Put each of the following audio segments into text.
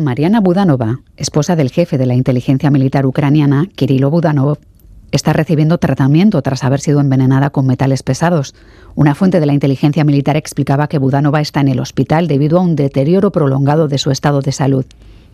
Mariana Budanova, esposa del jefe de la inteligencia militar ucraniana, Kirilo Budanov, está recibiendo tratamiento tras haber sido envenenada con metales pesados. Una fuente de la inteligencia militar explicaba que Budanova está en el hospital debido a un deterioro prolongado de su estado de salud.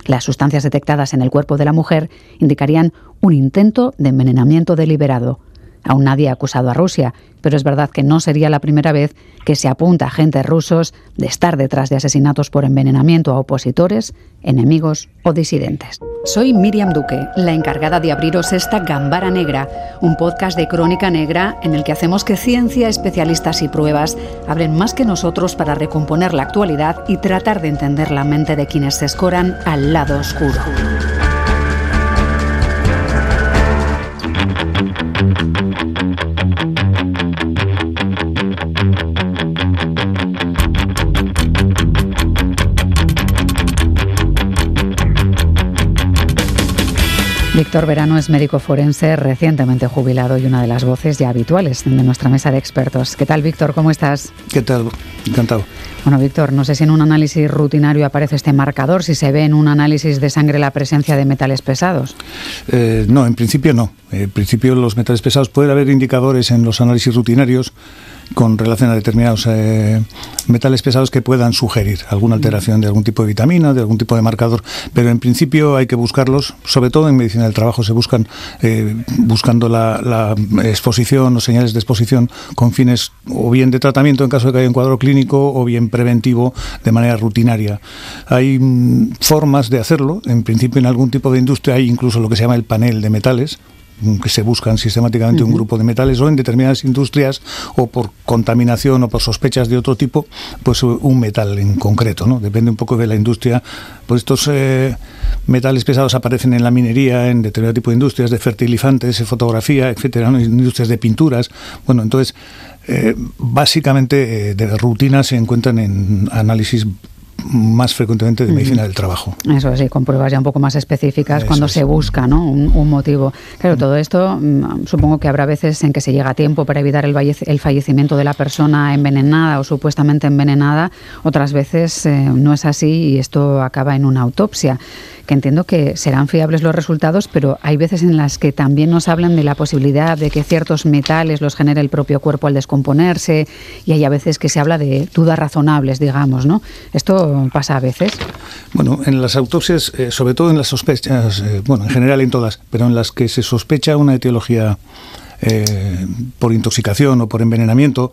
Las sustancias detectadas en el cuerpo de la mujer indicarían un intento de envenenamiento deliberado. Aún nadie ha acusado a Rusia, pero es verdad que no sería la primera vez que se apunta a agentes rusos de estar detrás de asesinatos por envenenamiento a opositores, enemigos o disidentes. Soy Miriam Duque, la encargada de abriros esta Gambara Negra, un podcast de crónica negra en el que hacemos que ciencia, especialistas y pruebas hablen más que nosotros para recomponer la actualidad y tratar de entender la mente de quienes se escoran al lado oscuro. Víctor Verano es médico forense recientemente jubilado y una de las voces ya habituales de nuestra mesa de expertos. ¿Qué tal, Víctor? ¿Cómo estás? ¿Qué tal? Encantado. Bueno, Víctor, no sé si en un análisis rutinario aparece este marcador, si se ve en un análisis de sangre la presencia de metales pesados. Eh, no, en principio no. En principio los metales pesados puede haber indicadores en los análisis rutinarios con relación a determinados eh, metales pesados que puedan sugerir alguna alteración de algún tipo de vitamina, de algún tipo de marcador, pero en principio hay que buscarlos, sobre todo en medicina del trabajo se buscan eh, buscando la, exposición o señales de exposición con fines o bien de tratamiento en caso de que haya un cuadro clínico o bien preventivo de manera rutinaria. Hay mm, formas de hacerlo, en principio en algún tipo de industria hay incluso lo que se llama el panel de metales, que se buscan sistemáticamente un grupo de metales o en determinadas industrias o por contaminación o por sospechas de otro tipo, pues un metal en concreto, ¿no? Depende un poco de la industria. Pues estos eh, metales pesados aparecen en la minería, en determinado tipo de industrias, de fertilizantes, de fotografía, etcétera, industrias de pinturas. Bueno, entonces, eh, básicamente eh, de rutina se encuentran en análisis más frecuentemente de medicina del trabajo. Eso sí, con pruebas ya un poco más específicas cuando se busca ¿no? un, motivo. Claro, todo esto mm, supongo que habrá veces en que se llega a tiempo para evitar el, el fallecimiento de la persona envenenada o supuestamente envenenada, otras veces eh, no es así y esto acaba en una autopsia que entiendo que serán fiables los resultados, pero hay veces en las que también nos hablan de la posibilidad de que ciertos metales los genere el propio cuerpo al descomponerse y hay a veces que se habla de dudas razonables, digamos, ¿no? Esto pasa a veces. Bueno, en las autopsias, eh, sobre todo en las sospechas, eh, bueno, en general en todas, pero en las que se sospecha una etiología eh, por intoxicación o por envenenamiento,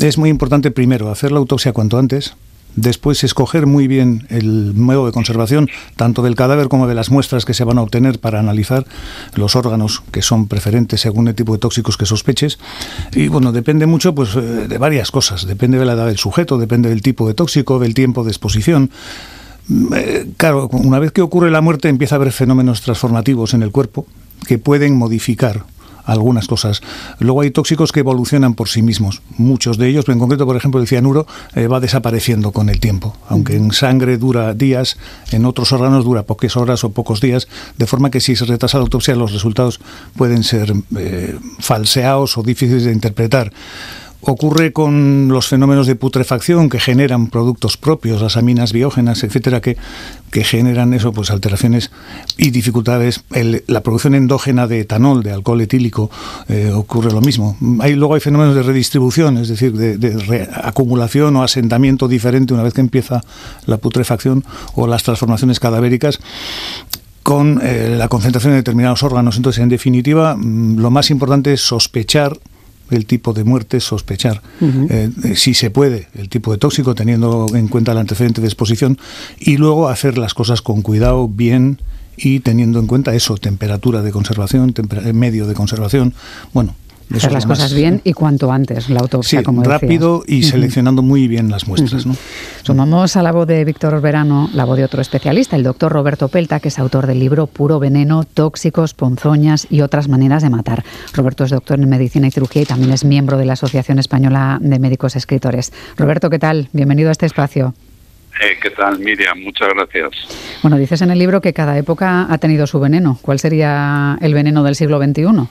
es muy importante primero hacer la autopsia cuanto antes, Después, escoger muy bien el modo de conservación, tanto del cadáver como de las muestras que se van a obtener para analizar los órganos que son preferentes según el tipo de tóxicos que sospeches. Y bueno, depende mucho pues, eh, de varias cosas. Depende de la edad del sujeto, depende del tipo de tóxico, del tiempo de exposición. Mm, eh, claro, una vez que ocurre la muerte empieza a haber fenómenos transformativos en el cuerpo que pueden modificar algunas cosas. Luego hay tóxicos que evolucionan por sí mismos. Muchos de ellos, en concreto, por ejemplo, el cianuro eh, va desapareciendo con el tiempo. Aunque en sangre dura días, en otros órganos dura pocas horas o pocos días, de forma que si se retrasa la autopsia los resultados pueden ser eh, falseados o difíciles de interpretar. Ocurre con los fenómenos de putrefacción que generan productos propios, las aminas biógenas, etcétera, que, que generan eso, pues alteraciones y dificultades. la producción endógena de etanol, de alcohol etílico, eh, ocurre lo mismo. Hay, luego hay fenómenos de redistribución, es decir, de, acumulación o asentamiento diferente una vez que empieza la putrefacción o las transformaciones cadavéricas con eh, la concentración de determinados órganos. Entonces, en definitiva, mm, lo más importante es sospechar el tipo de muerte, sospechar eh, eh, si se puede el tipo de tóxico, teniendo en cuenta el antecedente de exposición, y luego hacer las cosas con cuidado, bien y teniendo en cuenta eso, temperatura de conservación, medio de conservación, bueno, Hacer las cosas bien y cuanto antes, la autopsia, como rápido y seleccionando muy bien las muestras. Sumamos a la voz de Víctor Verano la voz de otro especialista, el doctor Roberto Pelta, que es autor del libro Puro Veneno, Tóxicos, Ponzoñas y otras maneras de matar. Roberto es doctor en medicina y cirugía y también es miembro de la Asociación Española de Médicos Escritores. Roberto, ¿qué tal? Bienvenido a este espacio. Eh, ¿Qué tal, Miriam? Muchas gracias. Bueno, dices en el libro que cada época ha tenido su veneno. ¿Cuál sería el veneno del siglo XXI?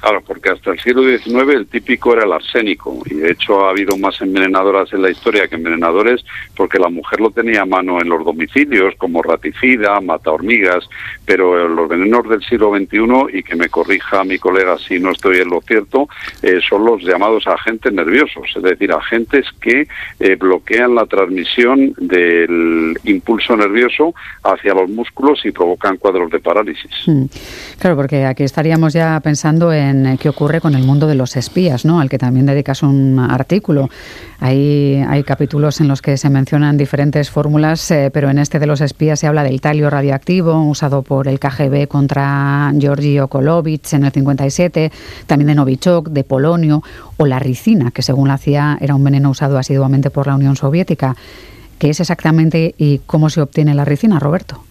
Claro, porque hasta el siglo XIX el típico era el arsénico y de hecho ha habido más envenenadoras en la historia que envenenadores porque la mujer lo tenía a mano en los domicilios como raticida, mata hormigas, pero los venenos del siglo XXI, y que me corrija mi colega si no estoy en lo cierto, eh, son los llamados agentes nerviosos, es decir, agentes que eh, bloquean la transmisión del impulso nervioso hacia los músculos y provocan cuadros de parálisis. Hmm. Claro, porque aquí estaríamos ya pensando en en qué ocurre con el mundo de los espías, ¿no? al que también dedicas un artículo. Hay, hay capítulos en los que se mencionan diferentes fórmulas, eh, pero en este de los espías se habla del talio radioactivo usado por el KGB contra Georgi Okolovich en el 57, también de Novichok, de polonio o la ricina, que según la CIA era un veneno usado asiduamente por la Unión Soviética. ¿Qué es exactamente y cómo se obtiene la ricina, Roberto?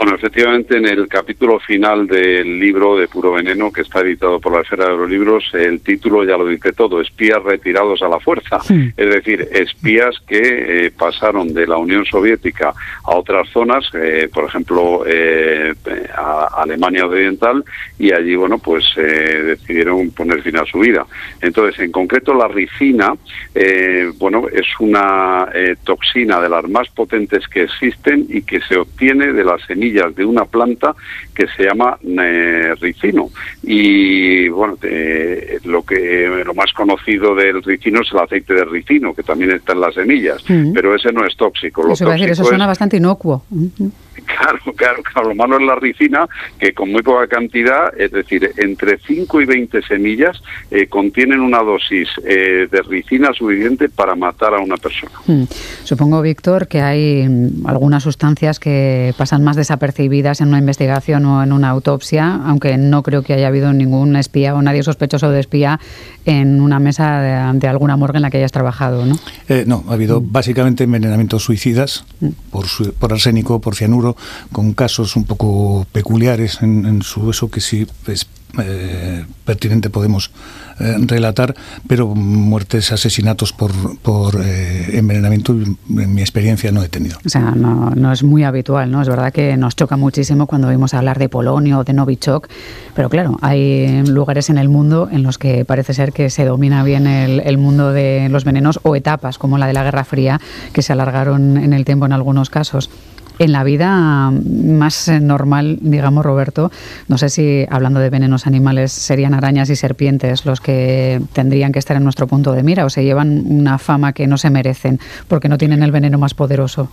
Bueno, efectivamente, en el capítulo final del libro de Puro Veneno, que está editado por la Esfera de los Libros, el título ya lo dice todo, espías retirados a la fuerza. Es decir, espías que eh, pasaron de la Unión Soviética a otras zonas, eh, por ejemplo, eh, a Alemania Occidental, y allí, bueno, pues decidieron poner fin a su vida. Entonces, en concreto, la ricina, bueno, es una toxina de las más potentes que existen y que se obtiene de las semillas de una planta que se llama eh, ricino. Y bueno, lo que lo más conocido del ricino es el aceite de ricino, que también está en las semillas, pero ese no es tóxico. Lo eso, decir, eso suena bastante inocuo. Claro, claro, claro, lo malo es la ricina, que con muy poca cantidad, es decir, entre 5 y 20 semillas, eh, contienen una dosis eh, de ricina suficiente para matar a una persona. Hmm. Supongo, Víctor, que hay mm, algunas sustancias que pasan más desapercibidas en una investigación o en una autopsia, aunque no creo que haya habido ningún espía o nadie sospechoso de espía en una mesa de, alguna morgue en la que hayas trabajado, ¿no? Eh, no, ha habido hmm. básicamente envenenamientos suicidas hmm. por, por arsénico, por cianuro, con casos un poco peculiares en, su uso que sí es eh, pertinente podemos eh, relatar, pero muertes, asesinatos por, por eh, envenenamiento, en mi experiencia no he tenido. O sea, no, no, es muy habitual, ¿no? Es verdad que nos choca muchísimo cuando oímos hablar de Polonio o de Novichok, pero claro, hay lugares en el mundo en los que parece ser que se domina bien el, el mundo de los venenos o etapas, como la de la Guerra Fría, que se alargaron en el tiempo en algunos casos en la vida más eh, normal, digamos, Roberto, no sé si hablando de venenos animales serían arañas y serpientes los que tendrían que estar en nuestro punto de mira o se llevan una fama que no se merecen porque no tienen el veneno más poderoso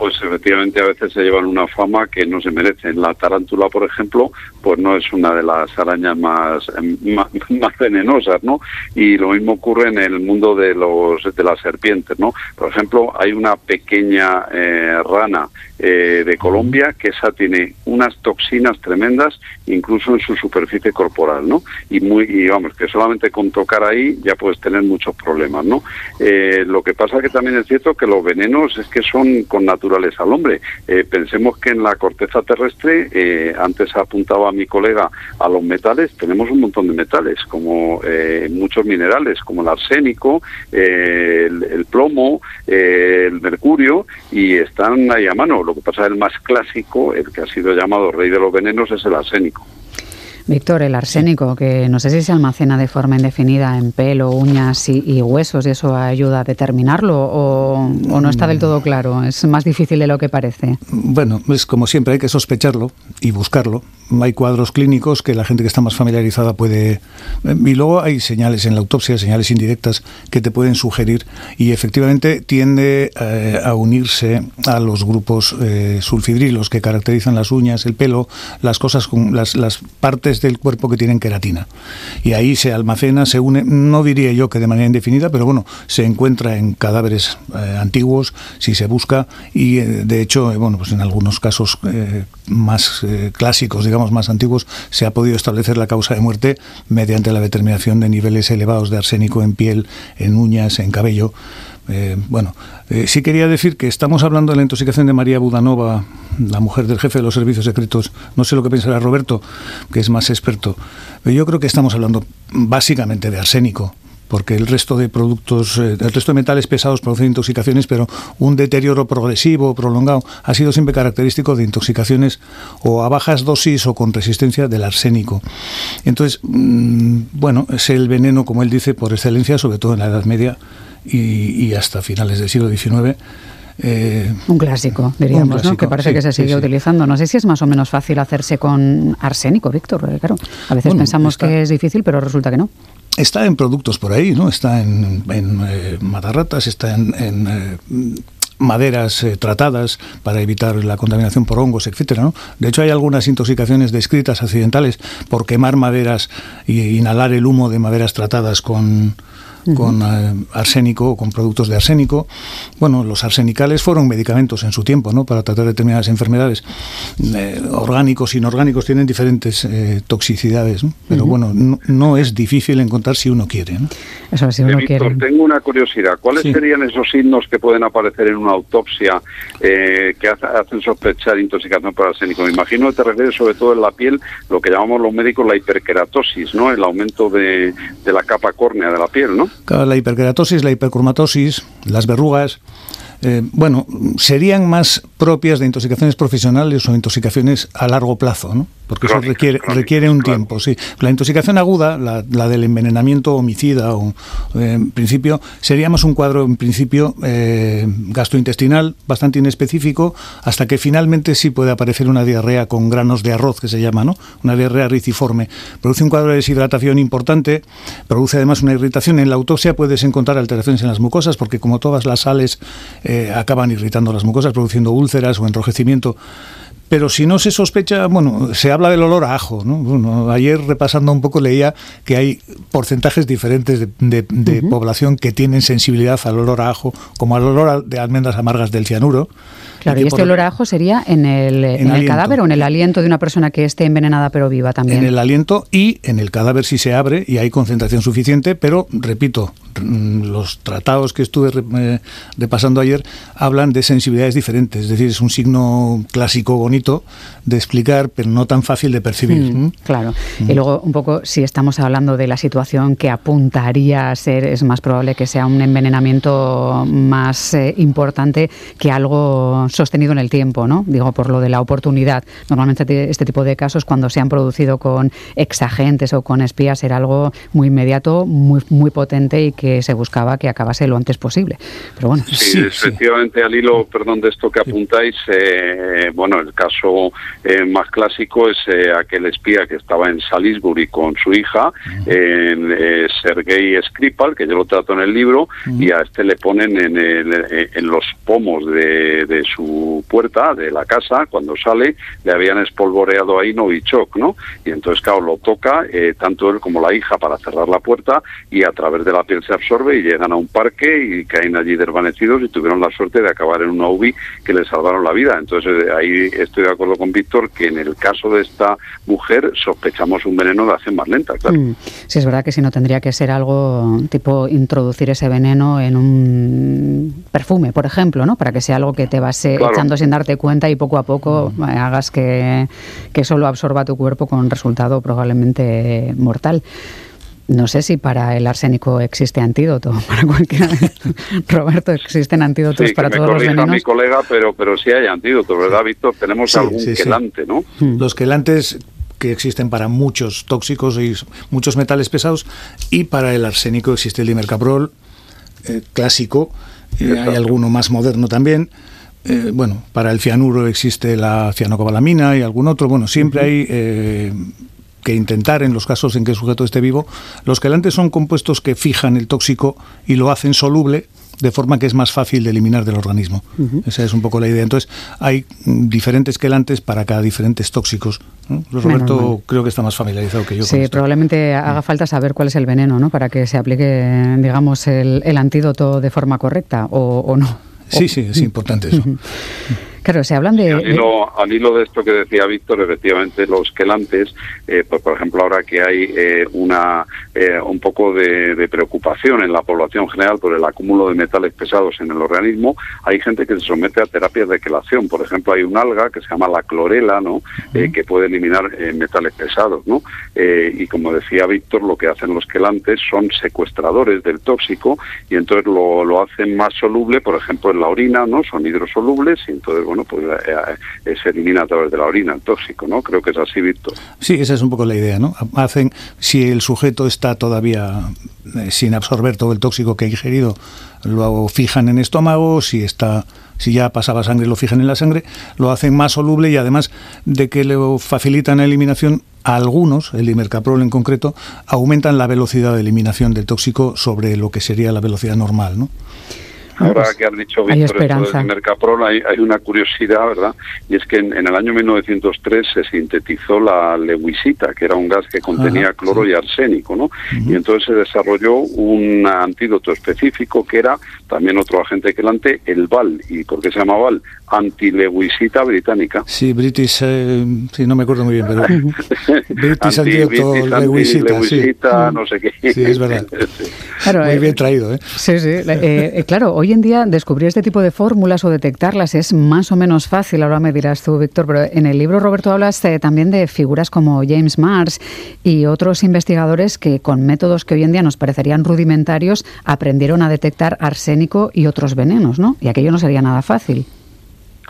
pues efectivamente a veces se llevan una fama que no se merecen. La tarántula, por ejemplo, pues no es una de las arañas más, más, venenosas, ¿no? Y lo mismo ocurre en el mundo de los de las serpientes, ¿no? Por ejemplo, hay una pequeña eh, rana eh, de Colombia que esa tiene unas toxinas tremendas, incluso en su superficie corporal, ¿no? Y muy y vamos que solamente con tocar ahí ya puedes tener muchos problemas, ¿no? Eh, lo que pasa que también es cierto que los venenos es que son con naturaleza al hombre. Eh, pensemos que en la corteza terrestre, eh, antes apuntaba mi colega a los metales, tenemos un montón de metales, como eh, muchos minerales, como el arsénico, el, el, plomo, el mercurio, y están ahí a mano. Lo que pasa es el más clásico, el que ha sido llamado rey de los venenos, es el arsénico. Víctor, el arsénico, que no sé si se almacena de forma indefinida en pelo, uñas y, huesos, y eso ayuda a determinarlo, o, no está del todo claro, es más difícil de lo que parece. Bueno, es como siempre, hay que sospecharlo y buscarlo. Hay cuadros clínicos que la gente que está más familiarizada puede... Y luego hay señales en la autopsia, señales indirectas que te pueden sugerir, y efectivamente tiende eh, a unirse a los grupos eh, sulfidrilos que caracterizan las uñas, el pelo, las cosas con las, las partes del cuerpo que tienen queratina. Y ahí se almacena, se une, no diría yo que de manera indefinida, pero bueno, se encuentra en cadáveres eh, antiguos, si se busca, y eh, de hecho, eh, bueno, pues en algunos casos más clásicos, digamos, más antiguos, se ha podido establecer la causa de muerte mediante la determinación de niveles elevados de arsénico en piel, en uñas, en cabello. Eh, bueno, eh, sí quería decir que estamos hablando de la intoxicación de María Budanova, la mujer del jefe de los servicios secretos. No sé lo que pensará Roberto, que es más experto. Pero yo creo que estamos hablando básicamente de arsénico porque el resto de productos, eh, el resto de metales pesados producen intoxicaciones, pero un deterioro progresivo, prolongado, ha sido siempre característico de intoxicaciones o a bajas dosis o con resistencia del arsénico. Entonces, mm, bueno, es el veneno, como él dice, por excelencia, sobre todo en la Edad Media y, hasta finales del siglo XIX. Eh, un clásico, diríamos, ¿no? que parece que se sigue utilizando. No sé si es más o menos fácil hacerse con arsénico, Víctor, claro, a veces pensamos que es difícil, pero resulta que no. Está en productos por ahí, ¿no? Está en, en eh, matarratas, está en, eh, maderas tratadas para evitar la contaminación por hongos, etcétera. ¿no? De hecho, hay algunas intoxicaciones descritas accidentales por quemar maderas e inhalar el humo de maderas tratadas con, con eh, arsénico o con productos de arsénico. Bueno, los arsenicales fueron medicamentos en su tiempo, ¿no? Para tratar determinadas enfermedades. Eh, orgánicos, inorgánicos tienen diferentes eh, toxicidades, pero bueno, no, es difícil encontrar si uno quiere. Eso si uno quiere. Tengo una curiosidad. ¿Cuáles serían esos signos que pueden aparecer en una autopsia que hacen sospechar intoxicación por arsénico? Me imagino que te refieres sobre todo en la piel, lo que llamamos los médicos la hiperkeratosis, ¿no? El aumento de, de la capa córnea de la piel, ¿no? La hiperkeratosis, la hipercromatosis, las verrugas, eh, bueno, serían más propias de intoxicaciones profesionales o intoxicaciones a largo plazo, ¿no? Porque eso requiere, requiere un tiempo. Sí. La intoxicación aguda, la, del envenenamiento homicida, o, eh, en principio, sería más un cuadro, en principio, eh, gastrointestinal, bastante inespecífico, hasta que finalmente sí puede aparecer una diarrea con granos de arroz, que se llama, ¿no? Una diarrea riciforme. Produce un cuadro de deshidratación importante, produce además una irritación. En la autopsia puedes encontrar alteraciones en las mucosas, porque como todas las sales eh, acaban irritando las mucosas, produciendo úlceras o enrojecimiento. Pero si no se sospecha, bueno, se habla del olor a ajo. ¿no? ayer repasando un poco leía que hay porcentajes diferentes de, población que tienen sensibilidad al olor a ajo, como al olor de almendras amargas del cianuro. Claro, y, este olor a ajo sería en el, en el cadáver o en el aliento de una persona que esté envenenada pero viva también. En el aliento y en el cadáver si se abre y hay concentración suficiente, pero repito, mm, los tratados que estuve eh, repasando ayer hablan de sensibilidades diferentes, es decir, es un signo clásico bonito de explicar, pero no tan fácil de percibir. Mm, claro. Mm. Y luego, un poco, si estamos hablando de la situación que apuntaría a ser, es más probable que sea un envenenamiento más eh, importante que algo sostenido en el tiempo, ¿no? Digo, por lo de la oportunidad. Normalmente este tipo de casos, cuando se han producido con exagentes o con espías, era algo muy inmediato, muy, muy potente y que se buscaba que acabase lo antes posible. Pero bueno. Sí, efectivamente, al hilo, perdón, de esto que apuntáis, eh, bueno, el caso eh, más clásico es eh, aquel espía que estaba en Salisbury con su hija, en Sergei Skripal, que yo lo trato en el libro, y a este le ponen en, en los pomos de, de su puerta de la casa, cuando sale, le habían espolvoreado ahí Novichok, ¿no? Y entonces, claro, lo toca eh, tanto él como la hija para cerrar la puerta y a través de la piel se absorbe y llegan a un parque y caen allí desvanecidos y tuvieron la suerte de acabar en una UBI que les salvaron la vida. Entonces, eh, ahí estoy de acuerdo con Víctor que en el caso de esta mujer sospechamos un veneno de acción más lenta, claro. Mm. Sí, es verdad que si no tendría que ser algo tipo introducir ese veneno en un perfume, por ejemplo, ¿no? Para que sea algo que te va a ser echando sin darte cuenta y poco a poco mm. hagas que, que eso lo absorba tu cuerpo con un resultado probablemente mortal. No sé si para el arsénico existe antídoto, para cualquiera. Roberto, ¿existen antídotos para todos los venenos? mi colega, pero, pero sí hay antídotos, ¿verdad, Víctor? Tenemos algún quelante, ¿no? Mm. Los quelantes que existen para muchos tóxicos y muchos metales pesados y para el arsénico existe el imercaprol eh, clásico, y hay alguno más moderno también. Eh, bueno, para el cianuro existe la cianocobalamina y algún otro. Bueno, siempre hay eh, que intentar, en los casos en que el sujeto esté vivo, los quelantes son compuestos que fijan el tóxico y lo hacen soluble de forma que es más fácil de eliminar del organismo. Esa es un poco la idea. Entonces, hay diferentes quelantes para cada diferentes tóxicos. Roberto creo que está más familiarizado que yo. Sí, probablemente haga falta saber cuál es el veneno, ¿no? Para que se aplique, digamos, el, antídoto de forma correcta o no. Sí, sí, es importante eso. Claro, se hablan de... Al hilo, de esto que decía Víctor, efectivamente los quelantes, eh, pues por ejemplo ahora que hay eh, una eh, un poco de, preocupación en la población general por el acúmulo de metales pesados en el organismo, hay gente que se somete a terapias de quelación. Por ejemplo, hay un alga que se llama la clorela, ¿no? que puede eliminar metales pesados, ¿no? y como decía Víctor, lo que hacen los quelantes son secuestradores del tóxico y entonces lo, lo hacen más soluble, por ejemplo, en la orina, ¿no? Son hidrosolubles y entonces bueno, pues eh, eh, se elimina a través de la orina el tóxico, ¿no? Creo que es así, Víctor. Sí, esa es un poco la idea, ¿no? Hacen, si el sujeto está todavía eh, sin absorber todo el tóxico que ha ingerido, lo fijan en estómago, si está si ya pasaba sangre lo fijan en la sangre, lo hacen más soluble y además de que le facilitan la eliminación, algunos, el imercaprol en concreto, aumentan la velocidad de eliminación del tóxico sobre lo que sería la velocidad normal, ¿no? Ahora que has dicho, Víctor, esto del Mercaprol, hay, hay, una curiosidad, ¿verdad? Y es que en, el año 1903 se sintetizó la lewisita, que era un gas que contenía cloro y arsénico, ¿no? Y entonces se desarrolló un antídoto específico que era también otro agente quelante, el VAL. ¿Y por qué se llama VAL? Antilewisita británica. Sí, British, eh, sí, no me acuerdo muy bien, pero... British antídoto lewisita, no sé qué. Sí, es verdad. muy bien eh, traído, ¿eh? Sí, sí. Eh, claro, hoy en día descubrir este tipo de fórmulas o detectarlas es más o menos fácil, ahora me dirás tú, Víctor, pero en el libro, Roberto, hablas eh, también de figuras como James Mars y otros investigadores que con métodos que hoy en día nos parecerían rudimentarios aprendieron a detectar arsénico y otros venenos, ¿no? Y aquello no sería nada fácil.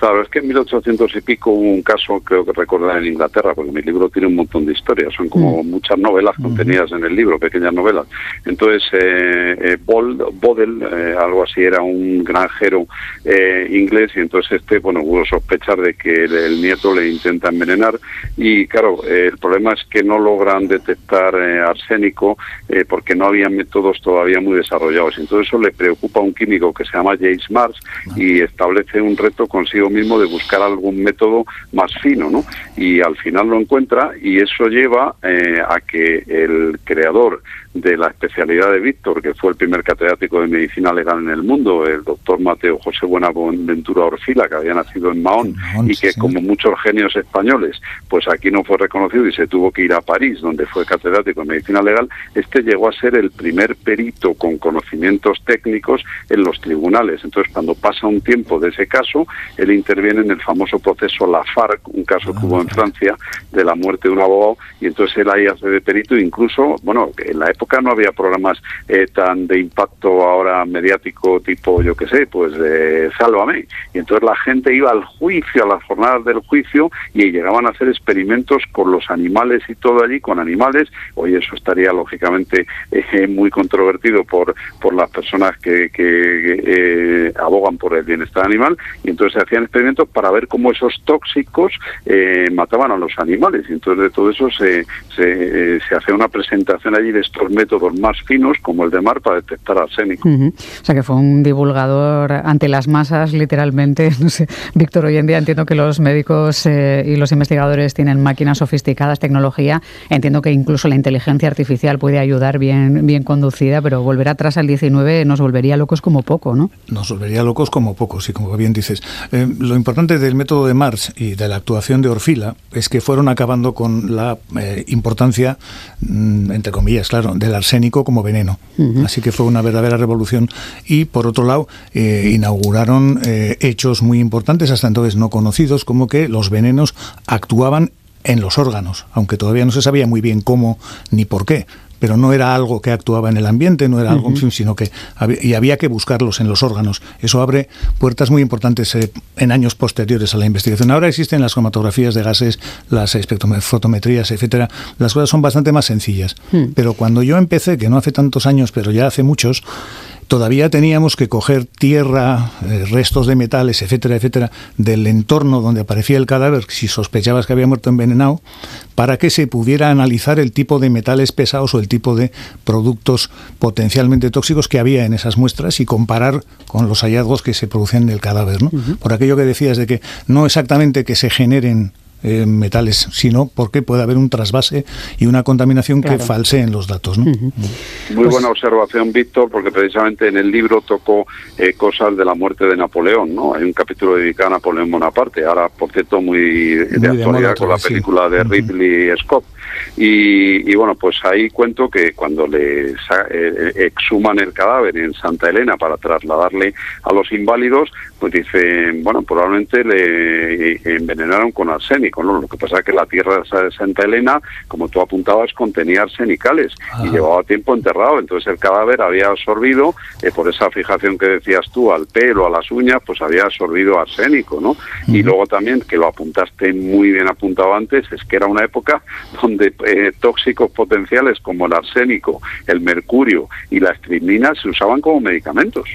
Claro, es que en 1800 y pico hubo un caso, creo que recordar en Inglaterra, porque mi libro tiene un montón de historias, son como mm. muchas novelas contenidas en el libro, pequeñas novelas. Entonces, eh, eh Bodel, eh, algo así, era un granjero eh, inglés y entonces este, bueno, hubo sospechar de que el, nieto le intenta envenenar y claro, el problema es que no logran detectar arsénico porque no había métodos todavía muy desarrollados. Entonces eso le preocupa a un químico que se llama James Mars y establece un reto consigo mismo de buscar algún método más fino, ¿no? Y al final lo encuentra y eso lleva eh, a que el creador de la especialidad de Víctor, que fue el primer catedrático de medicina legal en el mundo, el doctor Mateo José Buenaventura Orfila, que había nacido en Mahón y que, como muchos genios españoles, pues aquí no fue reconocido y se tuvo que ir a París, donde fue catedrático de medicina legal. Este llegó a ser el primer perito con conocimientos técnicos en los tribunales. Entonces, cuando pasa un tiempo de ese caso, él interviene en el famoso proceso Lafargue, un caso que hubo en Francia de la muerte de un abogado, y entonces él ahí hace de perito, incluso, bueno, en la época no había programas eh, tan de impacto ahora mediático tipo, yo qué sé, pues de Sálvame. Y entonces la gente iba al juicio, a las jornadas del juicio, y llegaban a hacer experimentos con los animales y todo allí, con animales. Hoy eso estaría lógicamente eh, muy controvertido por, por las personas que, que eh, abogan por el bienestar animal, y entonces se hacían experimentos para ver cómo esos tóxicos mataban a los animales. Y entonces de todo eso se, se, se una presentación allí de estos métodos más finos como el de Mar para detectar arsénico. O sea que fue un divulgador ante las masas, literalmente. No sé, Víctor, hoy en día entiendo que los médicos eh, y los investigadores tienen máquinas sofisticadas, tecnología. Entiendo que incluso la inteligencia artificial puede ayudar bien, bien conducida, pero volver atrás al 19 nos volvería locos como poco, ¿no? Nos volvería locos como poco, sí, como bien dices. Eh, lo importante del método de Mars y de la actuación de Orfila es que fueron acabando con la eh, importancia, mm, entre comillas, claro, del arsénico como veneno. Así que fue una verdadera revolución. Y por otro lado, eh, inauguraron eh, hechos muy importantes, hasta entonces no conocidos, como que los venenos actuaban en los órganos, aunque todavía no se sabía muy bien cómo ni por qué pero no era algo que actuaba en el ambiente, no era algo, sino que había, y había que buscarlos en los órganos. Eso abre puertas muy importantes eh, en años posteriores a la investigación. Ahora existen las cromatografías de gases, las fotometrías, etcétera. Las cosas son bastante más sencillas. Hmm. Pero cuando yo empecé, que no hace tantos años, pero ya hace muchos, todavía teníamos que coger tierra, eh, restos de metales, etcétera, etcétera, del entorno donde aparecía el cadáver, si sospechabas que había muerto envenenado, para que se pudiera analizar el tipo de metales pesados o el tipo de productos potencialmente tóxicos que había en esas muestras y comparar con los hallazgos que se producían en el cadáver. ¿no? Por aquello que decías de que no exactamente que se generen eh, metales, sino porque puede haber un trasvase y una contaminación que falseen los datos. ¿no? Muy pues buena observación, Víctor, porque precisamente en el libro tocó eh, cosas de la muerte de Napoleón. ¿no? Hay un capítulo dedicado a Napoleón Bonaparte, ahora, por cierto, muy, de actualidad con la película de Ridley Scott. Y, bueno, pues ahí cuento que cuando le eh, exhuman el cadáver en Santa Elena para trasladarle a los inválidos, pues dicen, bueno, probablemente le envenenaron con arsénico, ¿no? Lo que pasa es que la tierra de Santa Elena, como tú apuntabas, contenía arsenicales y llevaba tiempo enterrado, entonces el cadáver había absorbido, eh, por esa fijación que decías tú, al pelo, a las uñas, pues había absorbido arsénico, ¿no? Y luego también, que lo apuntaste muy bien apuntado antes, es que era una época donde eh, tóxicos potenciales como el arsénico, el mercurio y la estricnina se usaban como medicamentos.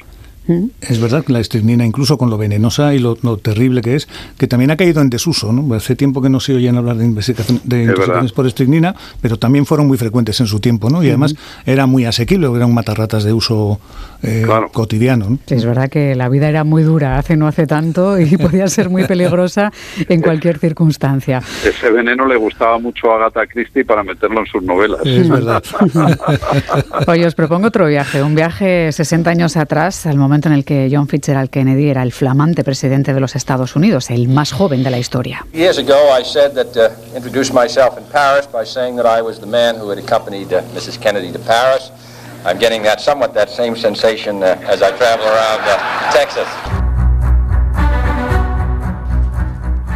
Es verdad que la estrinina, incluso con lo venenosa y lo, terrible que es, que también ha caído en desuso. ¿no? Hace tiempo que no se oyen hablar de, investigación, de intoxicaciones por estrinina, pero también fueron muy frecuentes en su tiempo. ¿no? Y además era muy asequible, eran matarratas de uso eh, cotidiano. es verdad que la vida era muy dura hace no hace tanto y podía ser muy peligrosa en cualquier circunstancia. Ese veneno le gustaba mucho a Agatha Christie para meterlo en sus novelas. Es verdad. Oye, os propongo otro viaje, un viaje 60 años atrás, al momento en el que John Fitzgerald Kennedy era el flamante presidente de los Estados Unidos, el más joven de la historia. Years ago, I said that uh, myself in Paris by saying that I was the man who had accompanied uh, Mrs. Kennedy to Paris. I'm getting somewhat that same sensation uh, as I travel around Texas.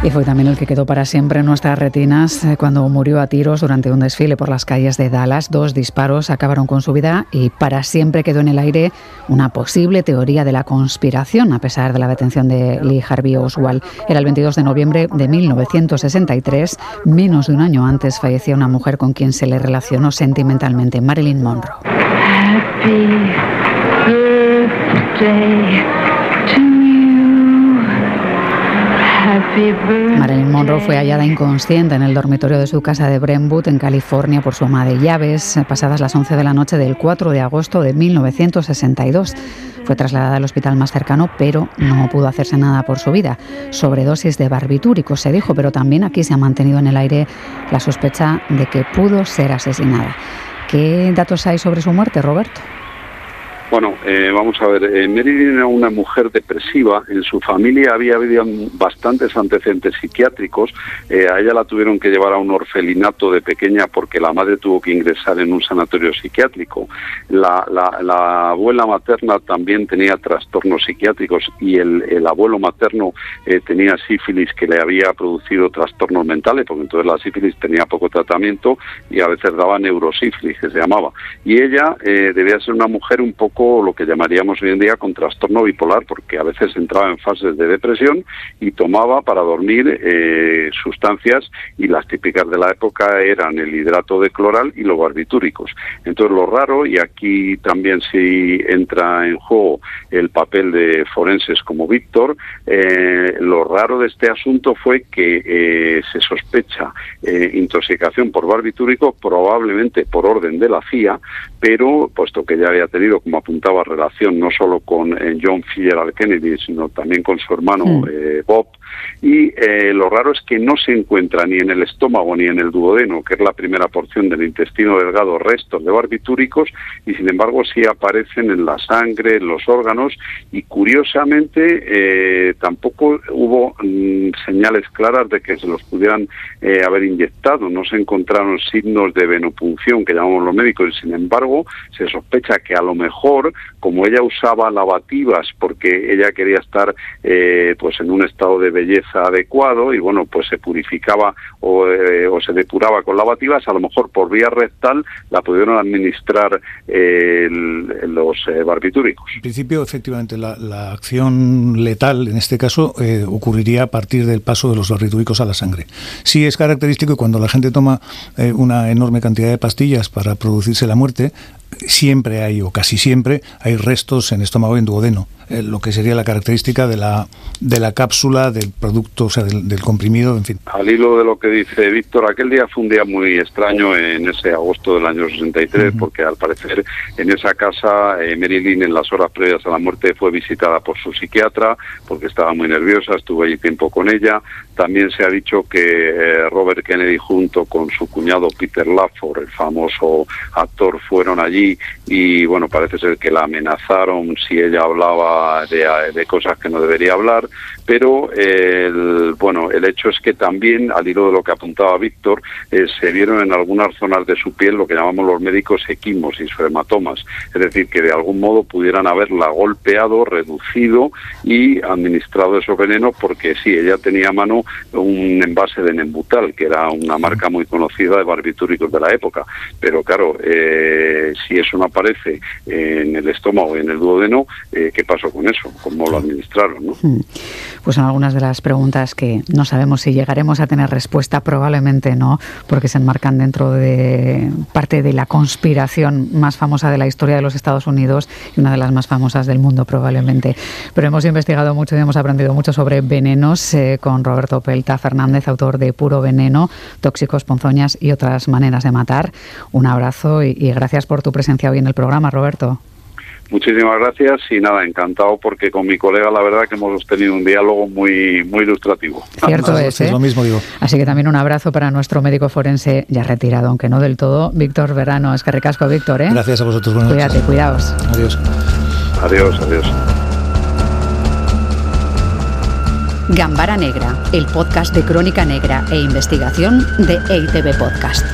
Y fue también el que quedó para siempre en nuestras retinas eh, cuando murió a tiros durante un desfile por las calles de Dallas. Dos disparos acabaron con su vida y para siempre quedó en el aire una posible teoría de la conspiración, a pesar de la detención de Lee Harvey Oswald. Era el 22 de noviembre de 1963, menos de un año antes fallecía una mujer con quien se le relacionó sentimentalmente, Marilyn Monroe. Marilyn Monroe fue hallada inconsciente en el dormitorio de su casa de Brentwood, en California, por su ama de llaves, pasadas las 11 de la noche del 4 de agosto de 1962. Fue trasladada al hospital más cercano, pero no pudo hacerse nada por su vida. Sobredosis de barbitúricos, se dijo, pero también aquí se ha mantenido en el aire la sospecha de que pudo ser asesinada. ¿Qué datos hay sobre su muerte, Roberto? Bueno, eh, vamos a ver, eh, era una mujer depresiva, en su familia había habido bastantes antecedentes psiquiátricos, eh, a ella la tuvieron que llevar a un orfelinato de pequeña porque la madre tuvo que ingresar en un sanatorio psiquiátrico. La, abuela materna también tenía trastornos psiquiátricos y el, abuelo materno tenía sífilis que le había producido trastornos mentales, porque entonces la sífilis tenía poco tratamiento y a veces daba neurosífilis, que se llamaba. Y ella debía ser una mujer un poco lo que llamaríamos hoy en día con trastorno bipolar, porque a veces entraba en fases de depresión y tomaba para dormir eh, sustancias y las típicas de la época eran el hidrato de cloral y los barbitúricos. Entonces lo raro, y aquí también si entra en juego el papel de forenses como Víctor, eh, lo raro de este asunto fue que eh, se sospecha intoxicación por barbitúrico probablemente por orden de la CIA, pero puesto que ya había tenido como apuntaba relación no solo con eh, John Fitzgerald Kennedy, sino también con su hermano mm. eh, Bob, y eh, lo raro es que no se encuentra ni en el estómago ni en el duodeno, que es la primera porción del intestino delgado, restos de barbitúricos y sin embargo sí aparecen en la sangre, en los órganos y curiosamente eh, tampoco hubo mm, señales claras de que se los pudieran eh, haber inyectado, no se encontraron signos de venopunción que llamamos los médicos y sin embargo se sospecha que a lo mejor horen. Como ella usaba lavativas porque ella quería estar pues en un estado de belleza adecuado y bueno, pues se purificaba o, eh, se depuraba con lavativas, a lo mejor por vía rectal la pudieron administrar eh, los eh, barbitúricos. En principio, efectivamente, la, acción letal en este caso ocurriría a partir del paso de los barbitúricos a la sangre. Sí es característico que cuando la gente toma una enorme cantidad de pastillas para producirse la muerte, siempre hay, o casi siempre, hay restos en estómago y en duodeno. Eh, lo que sería la característica de la, de la cápsula, del producto, o sea, del, comprimido, en fin. Al hilo de lo que dice Víctor, aquel día fue un día muy extraño en ese agosto del año 63, porque al parecer en esa casa eh, Marilyn en las horas previas a la muerte fue visitada por su psiquiatra, porque estaba muy nerviosa, estuvo allí tiempo con ella. También se ha dicho que eh, Robert Kennedy junto con su cuñado Peter Lafford, el famoso actor, fueron allí y bueno, parece ser que la amenazaron si ella hablaba de, cosas que no debería hablar, pero el, bueno, el hecho es que también, al hilo de lo que apuntaba Víctor, eh, se vieron en algunas zonas de su piel lo que llamamos los médicos equimos y su hematomas, es decir, que de algún modo pudieran haberla golpeado, reducido y administrado esos venenos porque sí, ella tenía a mano un envase de Nembutal, que era una marca muy conocida de barbitúricos de la época. Pero claro, eh, si eso no aparece en el estómago y en el duodeno, eh, ¿qué pasó con eso? ¿Cómo lo administraron? ¿no? Hmm. Pues son algunas de las preguntas que no sabemos si llegaremos a tener respuesta, probablemente no, porque se enmarcan dentro de parte de la conspiración más famosa de la historia de los Estados Unidos y una de las más famosas del mundo, probablemente. Pero hemos investigado mucho y hemos aprendido mucho sobre venenos eh, con Roberto Pelta Fernández, autor de Puro Veneno, Tóxicos, Ponzoñas y otras maneras de matar. Un abrazo y, gracias por tu presencia hoy en el programa, Roberto. Muchísimas gracias y nada, encantado porque con mi colega la verdad que hemos tenido un diálogo muy muy ilustrativo. Cierto es, ¿eh? lo mismo digo. Así que también un abrazo para nuestro médico forense ya retirado, aunque no del todo, Víctor Verano. Es que recasco, Víctor, ¿eh? Gracias a vosotros. Cuídate, cuidaos. Adiós. Adiós, adiós. Gambara Negra, el podcast de crónica negra e investigación de EITB Podcast.